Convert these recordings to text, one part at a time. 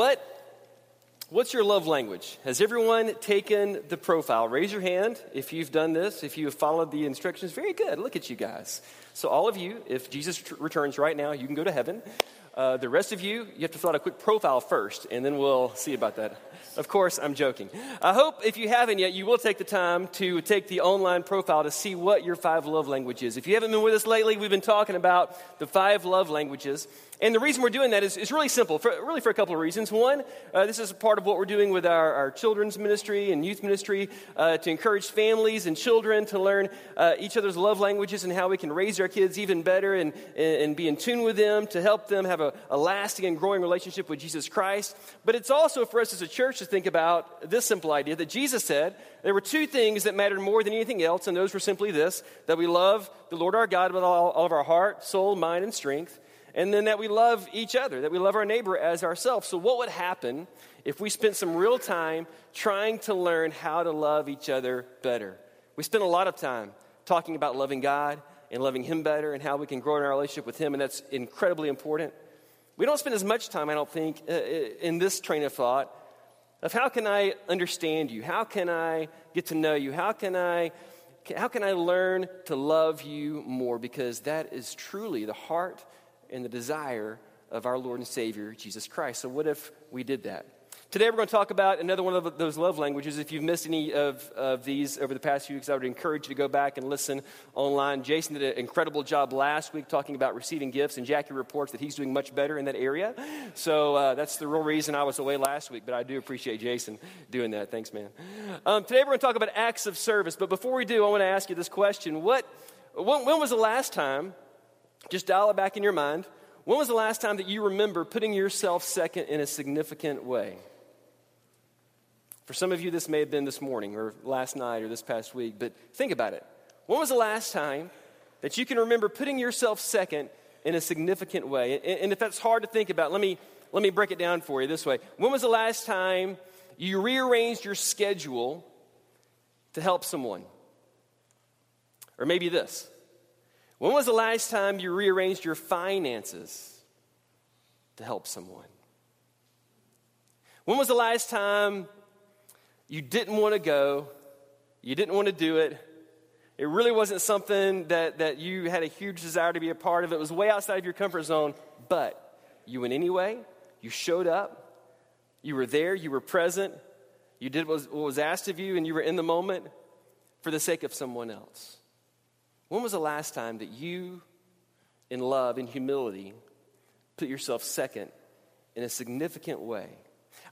what What's your love language? Has everyone taken the profile? Raise your hand if you've done this, if you have followed the instructions. Very good. Look at you guys. So, all of you, if Jesus returns right now, you can go to heaven. Uh, the rest of you, you have to fill out a quick profile first, and then we'll see about that. Of course, I'm joking. I hope if you haven't yet, you will take the time to take the online profile to see what your five love language is. If you haven't been with us lately, we've been talking about the five love languages. And the reason we're doing that is, is really simple, for, really for a couple of reasons. One, uh, this is part of what we're doing with our, our children's ministry and youth ministry uh, to encourage families and children to learn uh, each other's love languages and how we can raise our kids even better and, and be in tune with them to help them have a, a lasting and growing relationship with Jesus Christ. But it's also for us as a church to think about this simple idea that Jesus said there were two things that mattered more than anything else, and those were simply this that we love the Lord our God with all, all of our heart, soul, mind, and strength and then that we love each other, that we love our neighbor as ourselves. So, what would happen if we spent some real time trying to learn how to love each other better? We spend a lot of time talking about loving God and loving Him better and how we can grow in our relationship with Him, and that's incredibly important. We don't spend as much time, I don't think, uh, uh, in this train of thought of how can I understand you? How can I get to know you? How can I how can I learn to love you more? Because that is truly the heart and the desire of our Lord and Savior, Jesus Christ. So, what if we did that? Today, we're going to talk about another one of those love languages. If you've missed any of, of these over the past few weeks, I would encourage you to go back and listen online. Jason did an incredible job last week talking about receiving gifts, and Jackie reports that he's doing much better in that area. So uh, that's the real reason I was away last week, but I do appreciate Jason doing that. Thanks, man. Um, today, we're going to talk about acts of service. But before we do, I want to ask you this question what, when, when was the last time, just dial it back in your mind, when was the last time that you remember putting yourself second in a significant way? For some of you, this may have been this morning or last night or this past week, but think about it. When was the last time that you can remember putting yourself second in a significant way? And if that's hard to think about, let me, let me break it down for you this way. When was the last time you rearranged your schedule to help someone? Or maybe this when was the last time you rearranged your finances to help someone? When was the last time you didn't want to go, you didn't want to do it, it really wasn't something that, that you had a huge desire to be a part of. It was way outside of your comfort zone, but you went anyway. You showed up. You were there. You were present. You did what was, asked of you, and you were in the moment for the sake of someone else. When was the last time that you, in love, in humility, put yourself second in a significant way?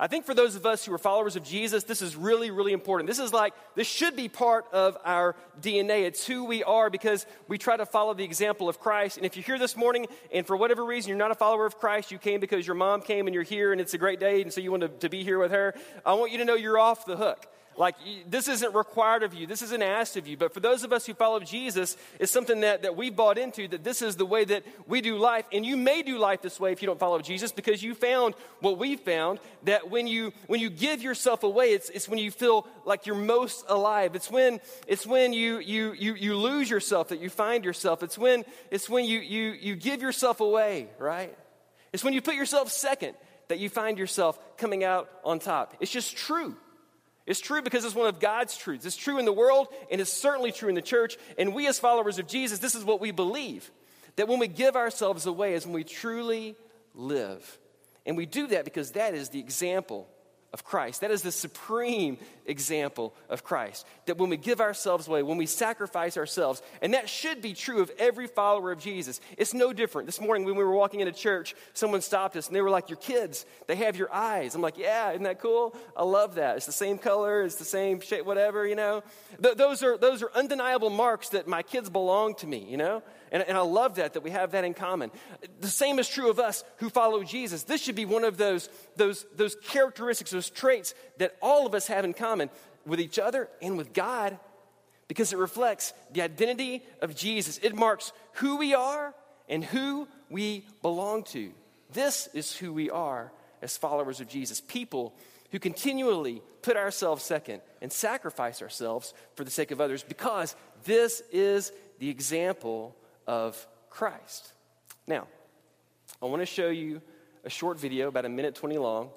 I think for those of us who are followers of Jesus, this is really, really important. This is like, this should be part of our DNA. It's who we are because we try to follow the example of Christ. And if you're here this morning and for whatever reason you're not a follower of Christ, you came because your mom came and you're here and it's a great day and so you want to, to be here with her, I want you to know you're off the hook. Like, this isn't required of you, this isn't asked of you. But for those of us who follow Jesus, it's something that, that we bought into, that this is the way that we do life. And you may do life this way if you don't follow Jesus because you found what we found that when you, when you give yourself away, it's, it's when you feel like you're most alive. It's when, it's when you, you, you, you lose yourself that you find yourself. It's when, it's when you, you, you give yourself away, right? It's when you put yourself second that you find yourself coming out on top. It's just true. It's true because it's one of God's truths. It's true in the world, and it's certainly true in the church. And we, as followers of Jesus, this is what we believe that when we give ourselves away is when we truly live. And we do that because that is the example of Christ. That is the supreme example of Christ. That when we give ourselves away, when we sacrifice ourselves, and that should be true of every follower of Jesus. It's no different. This morning when we were walking into church, someone stopped us and they were like, Your kids, they have your eyes. I'm like, Yeah, isn't that cool? I love that. It's the same color, it's the same shape, whatever, you know. Th- those, are, those are undeniable marks that my kids belong to me, you know. And, and I love that, that we have that in common. The same is true of us who follow Jesus. This should be one of those, those, those characteristics, those traits that all of us have in common with each other and with God because it reflects the identity of Jesus. It marks who we are and who we belong to. This is who we are as followers of Jesus. People who continually put ourselves second and sacrifice ourselves for the sake of others because this is the example of Christ. Now, I want to show you a short video, about a minute 20 long,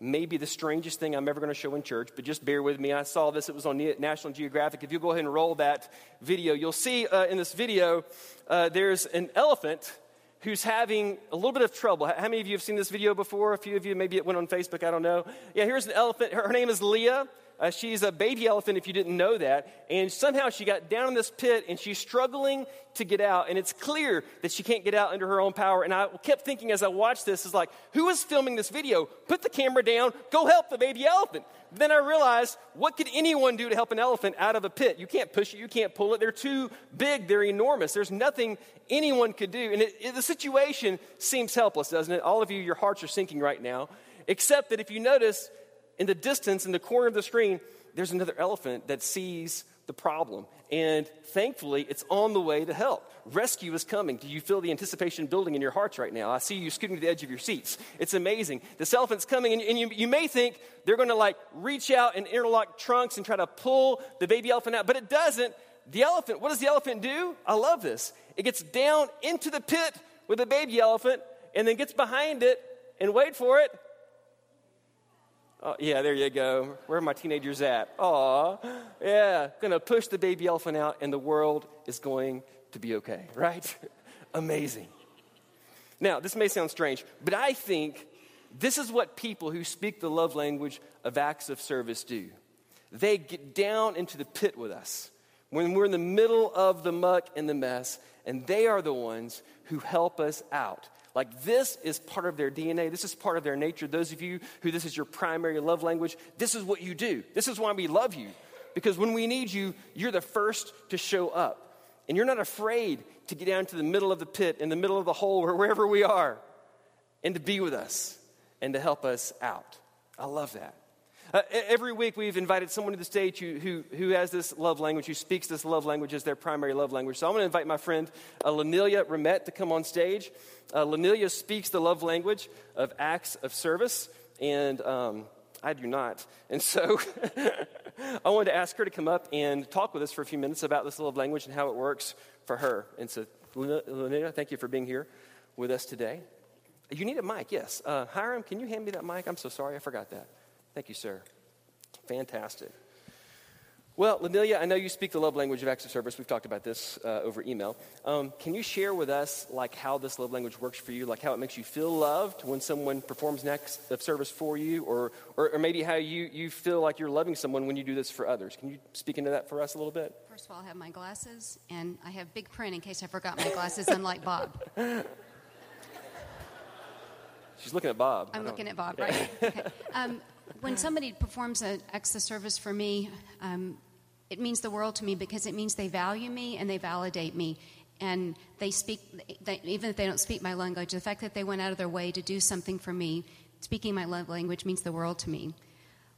maybe the strangest thing I'm ever going to show in church, but just bear with me. I saw this, it was on National Geographic. If you go ahead and roll that video, you'll see uh, in this video uh, there's an elephant who's having a little bit of trouble. How many of you have seen this video before? A few of you, maybe it went on Facebook, I don't know. Yeah, here's an elephant. Her, her name is Leah. Uh, she's a baby elephant, if you didn't know that. And somehow she got down in this pit and she's struggling to get out. And it's clear that she can't get out under her own power. And I kept thinking as I watched this, is like, who is filming this video? Put the camera down, go help the baby elephant. Then I realized, what could anyone do to help an elephant out of a pit? You can't push it, you can't pull it. They're too big, they're enormous. There's nothing anyone could do. And it, it, the situation seems helpless, doesn't it? All of you, your hearts are sinking right now. Except that if you notice, in the distance, in the corner of the screen, there's another elephant that sees the problem. And thankfully, it's on the way to help. Rescue is coming. Do you feel the anticipation building in your hearts right now? I see you scooting to the edge of your seats. It's amazing. This elephant's coming, and, and you, you may think they're going to like reach out and interlock trunks and try to pull the baby elephant out, but it doesn't. The elephant, what does the elephant do? I love this. It gets down into the pit with the baby elephant and then gets behind it and wait for it Oh, yeah, there you go. Where are my teenagers at? Aw, yeah, gonna push the baby elephant out, and the world is going to be okay, right? Amazing. Now, this may sound strange, but I think this is what people who speak the love language of acts of service do. They get down into the pit with us when we're in the middle of the muck and the mess, and they are the ones who help us out. Like, this is part of their DNA. This is part of their nature. Those of you who this is your primary love language, this is what you do. This is why we love you. Because when we need you, you're the first to show up. And you're not afraid to get down to the middle of the pit, in the middle of the hole, or wherever we are, and to be with us and to help us out. I love that. Uh, every week we've invited someone to the stage who, who, who has this love language, who speaks this love language as their primary love language. So I'm going to invite my friend uh, Lanelia Remet to come on stage. Uh, Lanelia speaks the love language of acts of service, and um, I do not. And so I wanted to ask her to come up and talk with us for a few minutes about this love language and how it works for her. And so, Lanelia, thank you for being here with us today. You need a mic, yes. Uh, Hiram, can you hand me that mic? I'm so sorry, I forgot that. Thank you, sir. Fantastic. Well, Lanelia, I know you speak the love language of acts of service. We've talked about this uh, over email. Um, can you share with us, like, how this love language works for you, like how it makes you feel loved when someone performs an act of service for you, or, or, or, maybe how you, you feel like you're loving someone when you do this for others? Can you speak into that for us a little bit? First of all, I have my glasses, and I have big print in case I forgot my glasses, unlike Bob. She's looking at Bob. I'm looking at Bob, right? Okay. Um, when somebody performs an act of service for me, um, it means the world to me because it means they value me and they validate me. And they speak, they, even if they don't speak my language, the fact that they went out of their way to do something for me, speaking my love language means the world to me.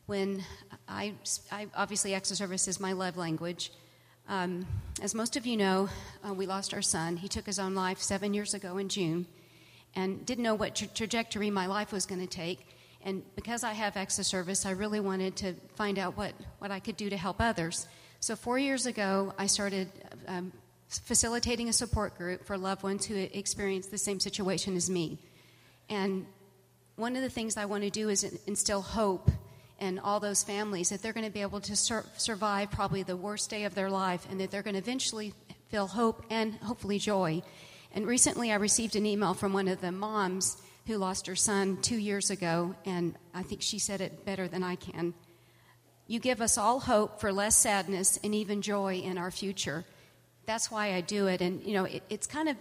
When I, I obviously, acts of service is my love language. Um, as most of you know, uh, we lost our son. He took his own life seven years ago in June and didn't know what tra- trajectory my life was going to take. And because I have acts of service, I really wanted to find out what, what I could do to help others. So, four years ago, I started um, facilitating a support group for loved ones who experience the same situation as me. And one of the things I want to do is instill hope in all those families that they're going to be able to sur- survive probably the worst day of their life and that they're going to eventually feel hope and hopefully joy. And recently, I received an email from one of the moms who lost her son two years ago, and I think she said it better than I can. You give us all hope for less sadness and even joy in our future. That's why I do it. And, you know, it, it's kind of,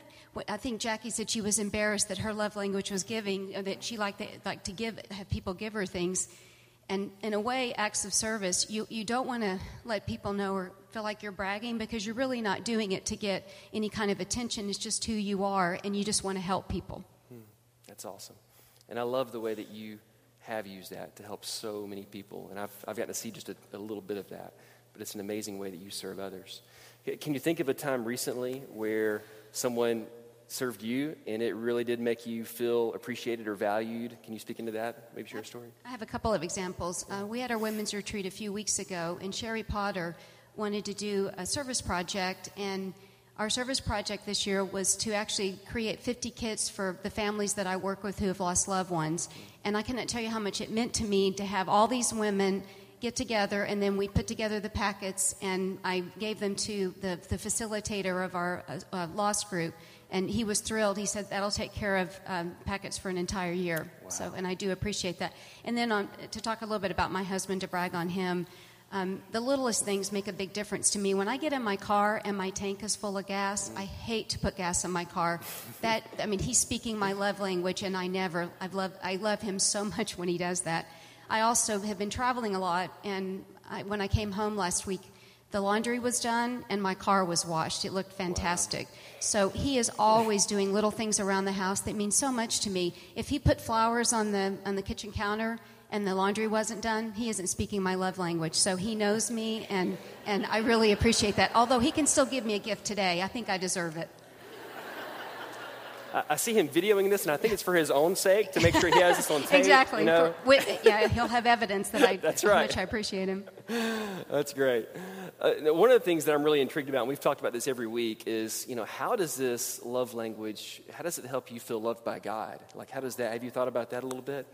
I think Jackie said she was embarrassed that her love language was giving, that she liked to, like to give, have people give her things. And in a way, acts of service, you, you don't want to let people know or feel like you're bragging because you're really not doing it to get any kind of attention. It's just who you are, and you just want to help people. That's awesome. And I love the way that you have used that to help so many people. And I've, I've gotten to see just a, a little bit of that. But it's an amazing way that you serve others. Can you think of a time recently where someone served you and it really did make you feel appreciated or valued? Can you speak into that? Maybe share a story. I have a couple of examples. Uh, we had our women's retreat a few weeks ago, and Sherry Potter wanted to do a service project, and our service project this year was to actually create 50 kits for the families that I work with who have lost loved ones. And I cannot tell you how much it meant to me to have all these women get together and then we put together the packets and I gave them to the, the facilitator of our uh, uh, lost group and he was thrilled. He said that'll take care of um, packets for an entire year. Wow. So, and I do appreciate that. And then on, to talk a little bit about my husband, to brag on him, um, the littlest things make a big difference to me. When I get in my car and my tank is full of gas, I hate to put gas in my car. That I mean, he's speaking my love language, and I never. I've loved. I love him so much when he does that. I also have been traveling a lot, and I, when I came home last week, the laundry was done and my car was washed. It looked fantastic. Wow. So he is always doing little things around the house that mean so much to me. If he put flowers on the on the kitchen counter and the laundry wasn't done, he isn't speaking my love language. So he knows me, and, and I really appreciate that. Although he can still give me a gift today, I think I deserve it. I see him videoing this, and I think it's for his own sake to make sure he has this on tape. exactly. You know? for, yeah, he'll have evidence that I That's right. much I appreciate him. That's great. Uh, one of the things that I'm really intrigued about, and we've talked about this every week, is you know how does this love language? How does it help you feel loved by God? Like how does that? Have you thought about that a little bit?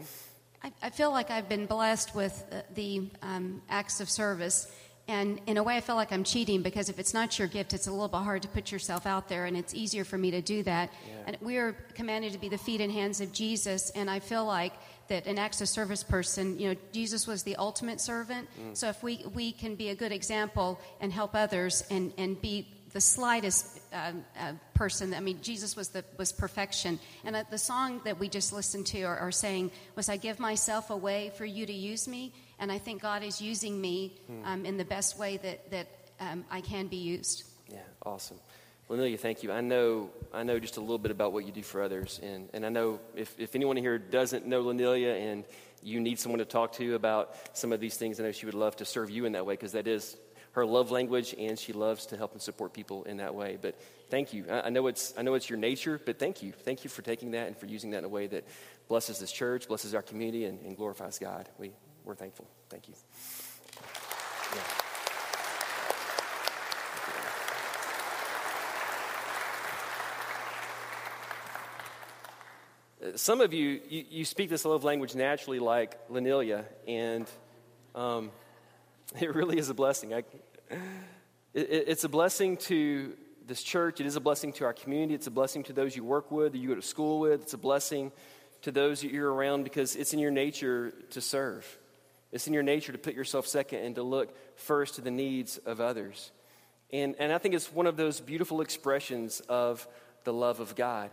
I, I feel like I've been blessed with the um, acts of service. And in a way, I feel like I'm cheating because if it's not your gift, it's a little bit hard to put yourself out there, and it's easier for me to do that. Yeah. And we are commanded to be the feet and hands of Jesus, and I feel like that an acts of service person, you know, Jesus was the ultimate servant. Mm. So if we, we can be a good example and help others and, and be the slightest uh, uh, person. I mean, Jesus was the was perfection. And uh, the song that we just listened to or, are, saying was, "I give myself away for you to use me." And I think God is using me hmm. um, in the best way that that um, I can be used. Yeah, awesome. Lanilia, thank you. I know I know just a little bit about what you do for others, and, and I know if, if anyone here doesn't know Lanilia and you need someone to talk to about some of these things, I know she would love to serve you in that way because that is her love language, and she loves to help and support people in that way. But thank you. I, I, know it's, I know it's your nature, but thank you. Thank you for taking that and for using that in a way that blesses this church, blesses our community, and, and glorifies God. We, we're thankful. Thank you. Yeah. Some of you, you, you, speak this love language naturally, like Lanilia, and um, It really is a blessing. I, it, it's a blessing to this church. It is a blessing to our community. It's a blessing to those you work with, that you go to school with. It's a blessing to those that you're around because it's in your nature to serve. It's in your nature to put yourself second and to look first to the needs of others. And, and I think it's one of those beautiful expressions of the love of God.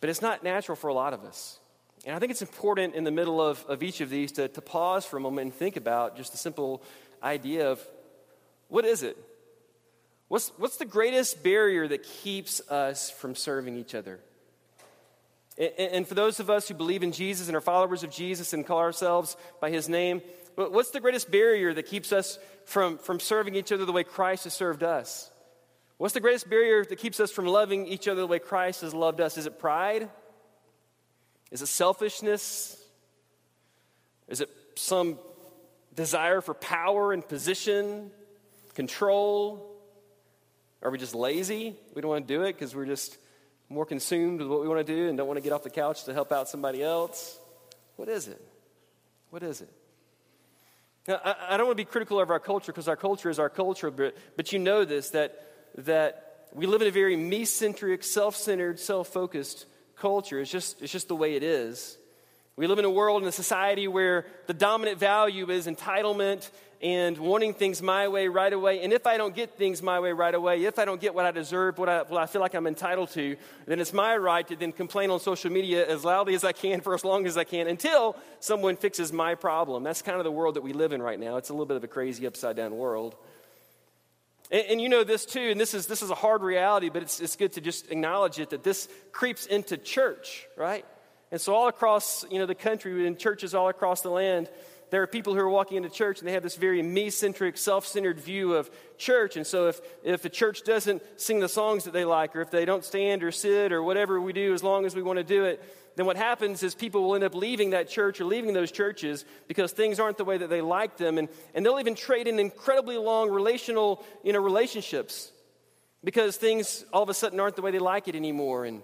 But it's not natural for a lot of us. And I think it's important in the middle of, of each of these to, to pause for a moment and think about just a simple idea of what is it? What's, what's the greatest barrier that keeps us from serving each other? And, and for those of us who believe in Jesus and are followers of Jesus and call ourselves by his name, what's the greatest barrier that keeps us from, from serving each other the way Christ has served us? What's the greatest barrier that keeps us from loving each other the way Christ has loved us? Is it pride? Is it selfishness? Is it some desire for power and position, control? Are we just lazy? We don't want to do it because we're just more consumed with what we want to do and don't want to get off the couch to help out somebody else? What is it? What is it? Now, I, don't want to be critical of our culture because our culture is our culture, but, but you know this that, that we live in a very me centric, self centered, self focused culture. It's just, it's just the way it is. We live in a world and a society where the dominant value is entitlement and wanting things my way right away. And if I don't get things my way right away, if I don't get what I deserve, what I, what I feel like I'm entitled to, then it's my right to then complain on social media as loudly as I can for as long as I can until someone fixes my problem. That's kind of the world that we live in right now. It's a little bit of a crazy upside down world. And, and, you know this too, and this is, this is a hard reality, but it's, it's good to just acknowledge it that this creeps into church, right? And so all across you know, the country, in churches all across the land, there are people who are walking into church and they have this very me centric, self centered view of church. And so if, if the church doesn't sing the songs that they like, or if they don't stand or sit or whatever we do as long as we want to do it, then what happens is people will end up leaving that church or leaving those churches because things aren't the way that they like them. And, and they'll even trade in incredibly long relational you know, relationships because things all of a sudden aren't the way they like it anymore. And,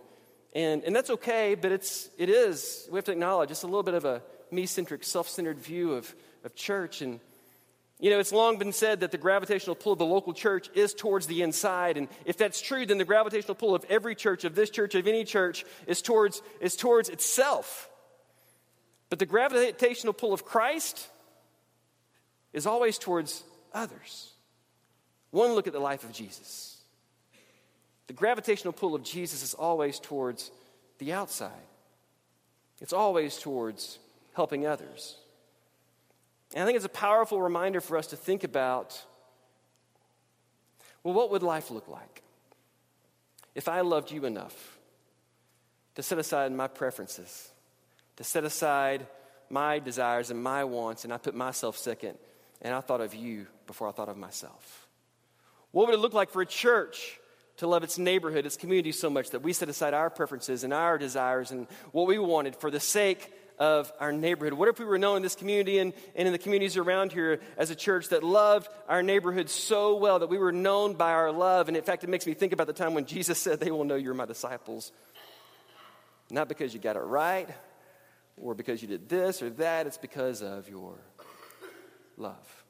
And, and that's okay, but it's, it is, we have to acknowledge, it's a little bit of a me centric, self centered view of, of church. And, you know, it's long been said that the gravitational pull of the local church is towards the inside. And if that's true, then the gravitational pull of every church, of this church, of any church, is towards, is towards itself. But the gravitational pull of Christ is always towards others. One look at the life of Jesus. The gravitational pull of Jesus is always towards the outside, it's always towards helping others. And I think it's a powerful reminder for us to think about well, what would life look like if I loved you enough to set aside my preferences, to set aside my desires and my wants, and I put myself second, and I thought of you before I thought of myself? What would it look like for a church to love its neighborhood, its community so much that we set aside our preferences and our desires and what we wanted for the sake of our neighborhood? What if we were known in this community and, and in the communities around here as a church that loved our neighborhood so well that we were known by our love? And in fact, it makes me think about the time when Jesus said, They will know you're my disciples. Not because you got it right or because you did this or that, it's because of your love.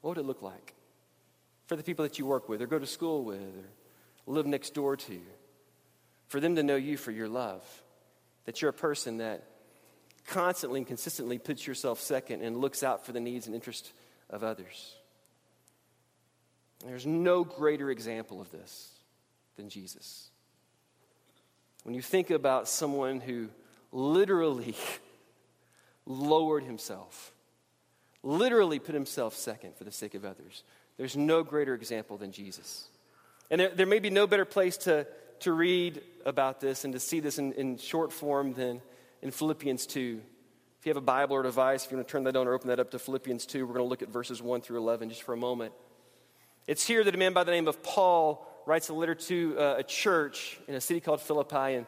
What would it look like for the people that you work with or go to school with or live next door to? For them to know you for your love, that you're a person that constantly and consistently puts yourself second and looks out for the needs and interests of others. There's no greater example of this than Jesus. When you think about someone who literally lowered himself, literally put himself second for the sake of others, there's no greater example than Jesus. And there, there may be no better place to, to read about this and to see this in, in short form than in Philippians 2. If you have a Bible or device, if you want to turn that on or open that up to Philippians 2, we're going to look at verses 1 through 11 just for a moment. It's here that a man by the name of Paul writes a letter to uh, a church in a city called Philippi. And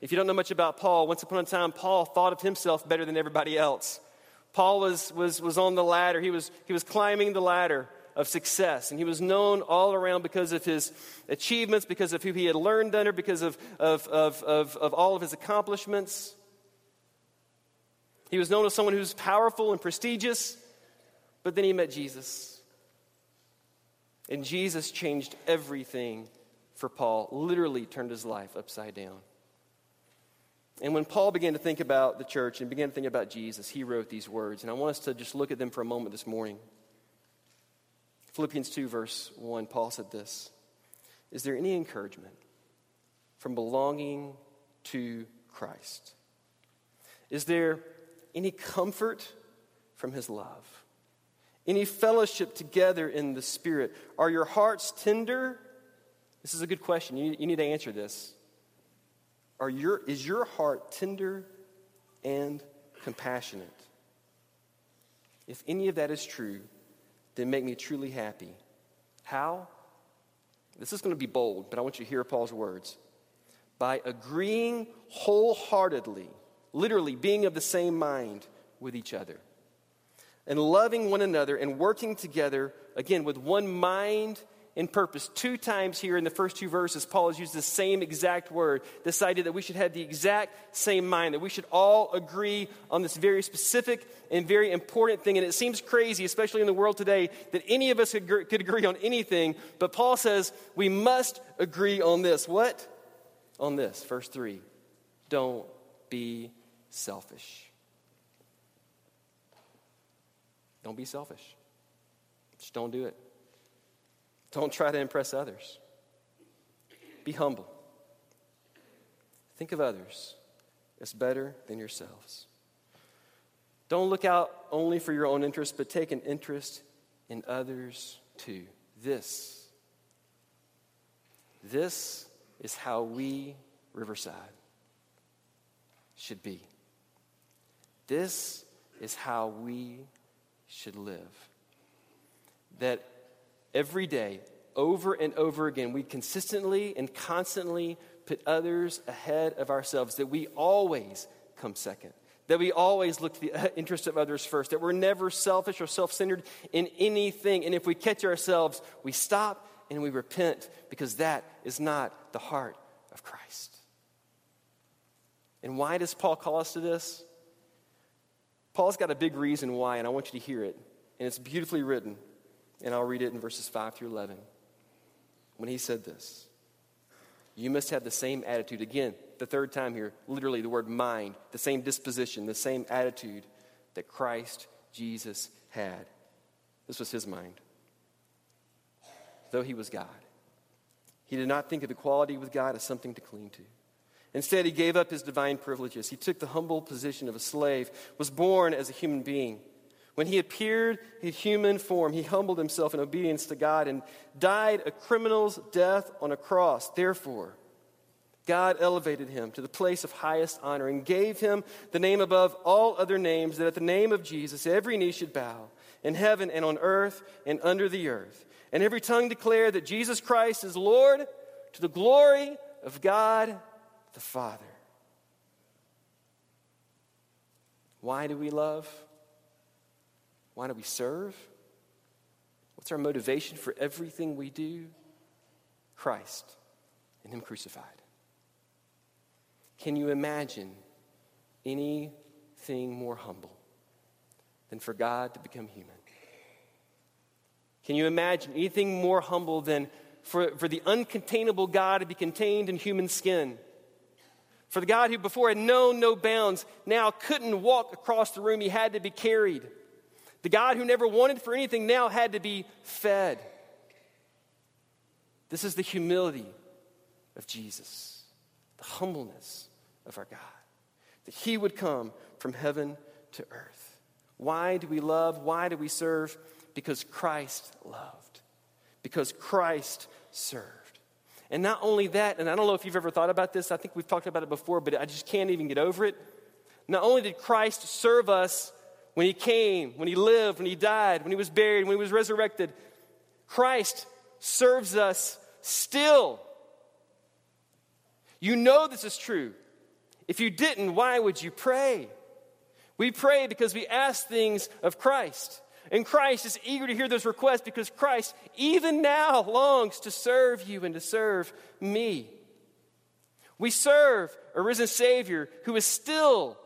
if you don't know much about Paul, once upon a time, Paul thought of himself better than everybody else. Paul was, was, was on the ladder, he was, he was climbing the ladder of success. And he was known all around because of his achievements, because of who he had learned under, because of, of, of, of, of all of his accomplishments. He was known as someone who was powerful and prestigious, but then he met Jesus. And Jesus changed everything for Paul, literally turned his life upside down. And when Paul began to think about the church and began to think about Jesus, he wrote these words. And I want us to just look at them for a moment this morning. Philippians 2, verse 1, Paul said this Is there any encouragement from belonging to Christ? Is there any comfort from his love? Any fellowship together in the Spirit? Are your hearts tender? This is a good question. You, you need to answer this. Are your, is your heart tender and compassionate? If any of that is true, then make me truly happy. How? This is going to be bold, but I want you to hear Paul's words. By agreeing wholeheartedly literally being of the same mind with each other, and loving one another and working together, again, with one mind and purpose. Two times here in the first two verses, Paul has used the same exact word, this idea that we should have the exact same mind, that we should all agree on this very specific and very important thing. And it seems crazy, especially in the world today, that any of us could agree on anything, but Paul says we must agree on this. What? On this, verse 3. Don't be selfish. Don't be selfish. Just don't do it. Don't try to impress others. Be humble. Think of others as better than yourselves. Don't look out only for your own interest, but take an interest in others too. This, this is how we, Riverside, should be. This is how we should live. That every day, over and over again, we consistently and constantly put others ahead of ourselves, that we always come second, that we always look to the uh, interest of others first, that we're never selfish or self centered in anything. And if we catch ourselves, we stop and we repent because that is not the heart of Christ. And why does Paul call us to this? Paul's got a big reason why, and I want you to hear it. And it's beautifully written. And I'll read it in verses 5 through 11. When he said this, you must have the same attitude. Again, the third time here, literally the word mind, the same disposition, the same attitude that Christ Jesus had. This was his mind. Though he was God, he did not think of equality with God as something to cling to. Instead, he gave up his divine privileges. He took the humble position of a slave, was born as a human being. When he appeared in human form, he humbled himself in obedience to God and died a criminal's death on a cross. Therefore, God elevated him to the place of highest honor and gave him the name above all other names, that at the name of Jesus every knee should bow in heaven and on earth and under the earth, and every tongue declare that Jesus Christ is Lord to the glory of God the Father. Why do we love? Why do we serve? What's our motivation for everything we do? Christ and Him crucified. Can you imagine anything more humble than for God to become human? Can you imagine anything more humble than for, for the uncontainable God to be contained in human skin? For the God who before had known no bounds now couldn't walk across the room, he had to be carried. The God who never wanted for anything now had to be fed. This is the humility of Jesus, the humbleness of our God, that he would come from heaven to earth. Why do we love? Why do we serve? Because Christ loved, because Christ served. And not only that, and I don't know if you've ever thought about this, I think we've talked about it before, but I just can't even get over it. Not only did Christ serve us when he came, when he lived, when he died, when he was buried, when he was resurrected, Christ serves us still. You know this is true. If you didn't, why would you pray? We pray because we ask things of Christ. And Christ is eager to hear those requests because Christ, even now, longs to serve you and to serve me. We serve a risen Savior who is still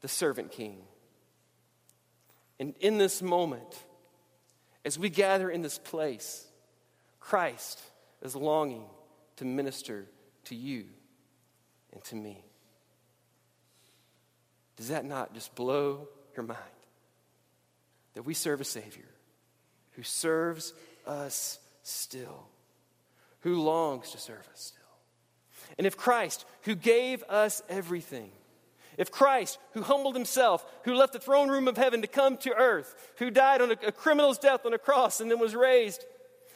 the servant king. And in this moment, as we gather in this place, Christ is longing to minister to you and to me. Does that not just blow your mind? That we serve a Savior who serves us still, who longs to serve us still. And if Christ, who gave us everything, if Christ, who humbled himself, who left the throne room of heaven to come to earth, who died on a, a criminal's death on a cross and then was raised,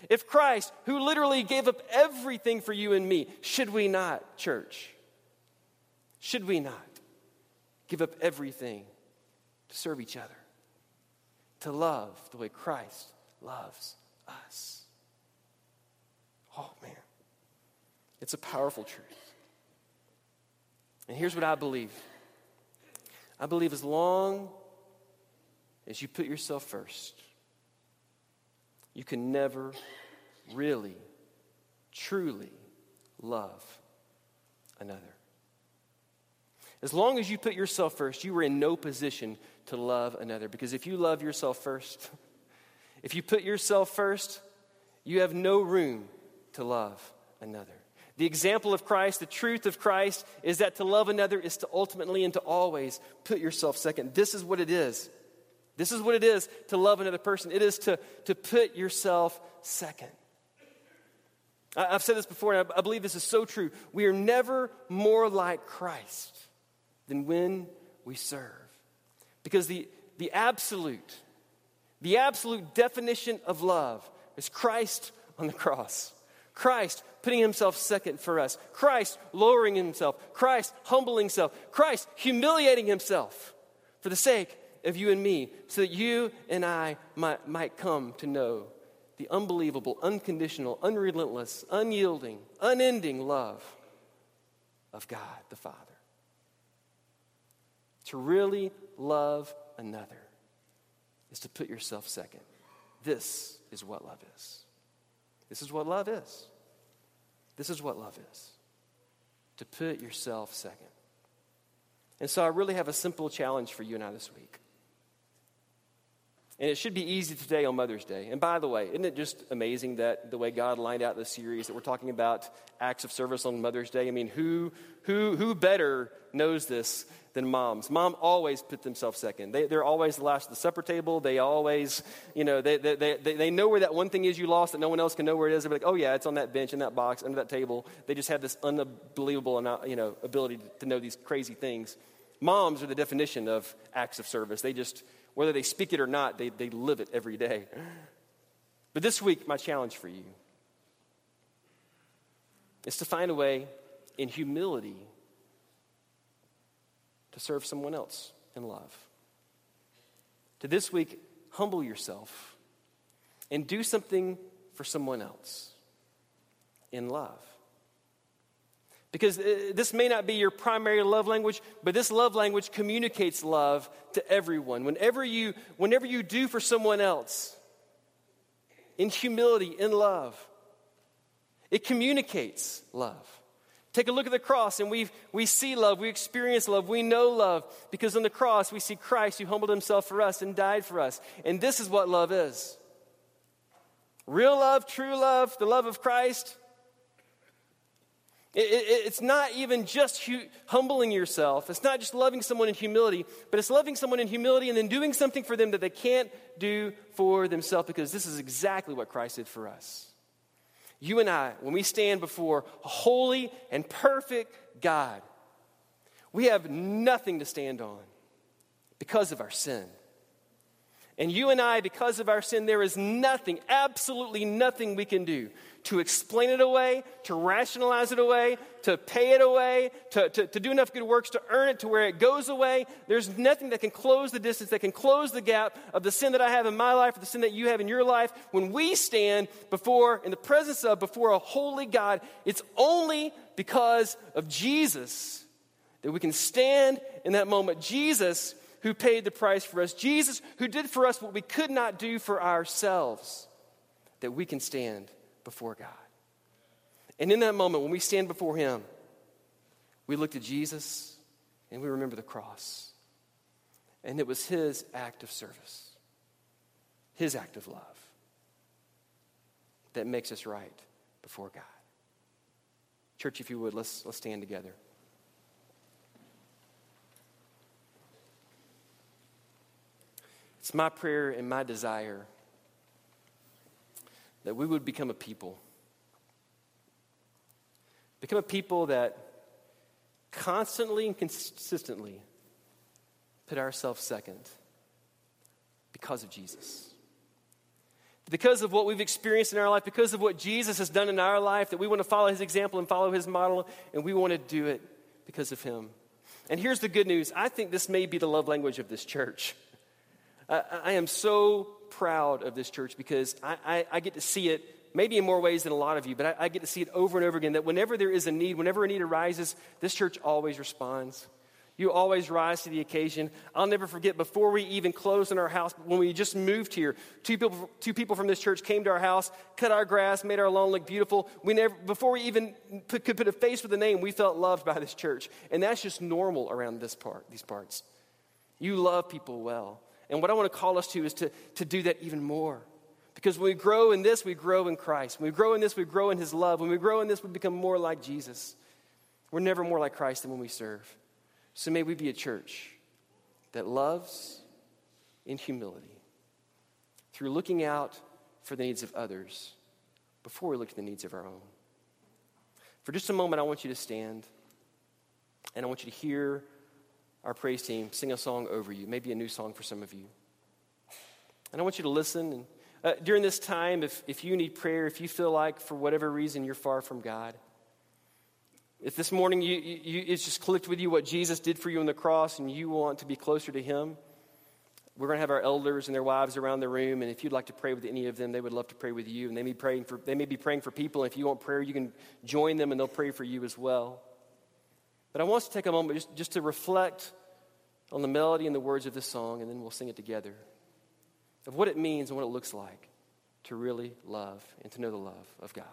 if Christ, who literally gave up everything for you and me, should we not, church? Should we not give up everything to serve each other? To love the way Christ loves us. Oh, man. It's a powerful truth. And here's what I believe I believe as long as you put yourself first, you can never really, truly love another. As long as you put yourself first, you are in no position to love another. Because if you love yourself first, if you put yourself first, you have no room to love another. The example of Christ, the truth of Christ, is that to love another is to ultimately and to always put yourself second. This is what it is. This is what it is to love another person. It is to, to put yourself second. I, I've said this before, and I, I believe this is so true. We are never more like Christ than when we serve. Because the, the absolute, the absolute definition of love is Christ on the cross. Christ putting himself second for us. Christ lowering himself. Christ humbling himself. Christ humiliating himself for the sake of you and me, so that you and I might, might come to know the unbelievable, unconditional, unrelentless, unyielding, unending love of God the Father. To really love another is to put yourself second. This is what love is. This is what love is. This is what love is. To put yourself second. And so I really have a simple challenge for you and I this week. And it should be easy today on Mother's Day. And by the way, isn't it just amazing that the way God lined out the series that we're talking about acts of service on Mother's Day? I mean, who, who, who better knows this than moms? Mom always put themselves second. They, they're always the last at the supper table. They always, you know, they, they, they, they know where that one thing is you lost that no one else can know where it is. They're like, oh, yeah, it's on that bench, in that box, under that table. They just have this unbelievable you know, ability to know these crazy things. Moms are the definition of acts of service. They just whether they speak it or not, they, they live it every day. But this week, my challenge for you is to find a way in humility to serve someone else in love. To this week, humble yourself and do something for someone else in love. Because uh, this may not be your primary love language, but this love language communicates love to everyone. Whenever you, whenever you do for someone else, in humility, in love, it communicates love. Take a look at the cross and we we see love, we experience love, we know love because on the cross we see Christ who humbled himself for us and died for us. And this is what love is real love, true love, the love of Christ it, it, it's not even just hu- humbling yourself. It's not just loving someone in humility, but it's loving someone in humility and then doing something for them that they can't do for themselves because this is exactly what Christ did for us. You and I, when we stand before a holy and perfect God, we have nothing to stand on because of our sin. And you and I, because of our sin, there is nothing, absolutely nothing we can do to explain it away, to rationalize it away, to pay it away, to, to, to, do enough good works to earn it to where it goes away. There's nothing that can close the distance, that can close the gap of the sin that I have in my life or the sin that you have in your life. When we stand before, in the presence of, before a holy God, it's only because of Jesus that we can stand in that moment. Jesus who paid the price for us, Jesus who did for us what we could not do for ourselves, that we can stand before God. And in that moment, when we stand before Him, we look to Jesus and we remember the cross. And it was His act of service, His act of love, that makes us right before God. Church, if you would, let's, let's stand together. It's my prayer and my desire that we would become a people. Become a people that constantly and consistently put ourselves second because of Jesus. Because of what we've experienced in our life, because of what Jesus has done in our life, that we want to follow his example and follow his model, and we want to do it because of him. And here's the good news I think this may be the love language of this church. I, I am so proud of this church because I, I, I, get to see it maybe in more ways than a lot of you, but I, I get to see it over and over again that whenever there is a need, whenever a need arises, this church always responds. You always rise to the occasion. I'll never forget before we even closed in our house, when we just moved here, two people, two people from this church came to our house, cut our grass, made our lawn look beautiful. We never, before we even put, could put a face with a name, we felt loved by this church. And that's just normal around this part, these parts. You love people well. And what I want to call us to is to, to do that even more. Because when we grow in this, we grow in Christ. When we grow in this, we grow in His love. When we grow in this, we become more like Jesus. We're never more like Christ than when we serve. So may we be a church that loves in humility through looking out for the needs of others before we look at the needs of our own. For just a moment, I want you to stand and I want you to hear our praise team sing a song over you, maybe a new song for some of you. And I want you to listen. And, uh, during this time, if, if you need prayer, if you feel like for whatever reason you're far from God, if this morning you, you, it's just clicked with you what Jesus did for you on the cross and you want to be closer to Him, we're going to have our elders and their wives around the room. And if you'd like to pray with any of them, they would love to pray with you. And they may, praying for, they may be praying for people. And if you want prayer, you can join them and they'll pray for you as well. But I want us to take a moment just, just to reflect on the melody and the words of this song, and then we'll sing it together of what it means and what it looks like to really love and to know the love of God.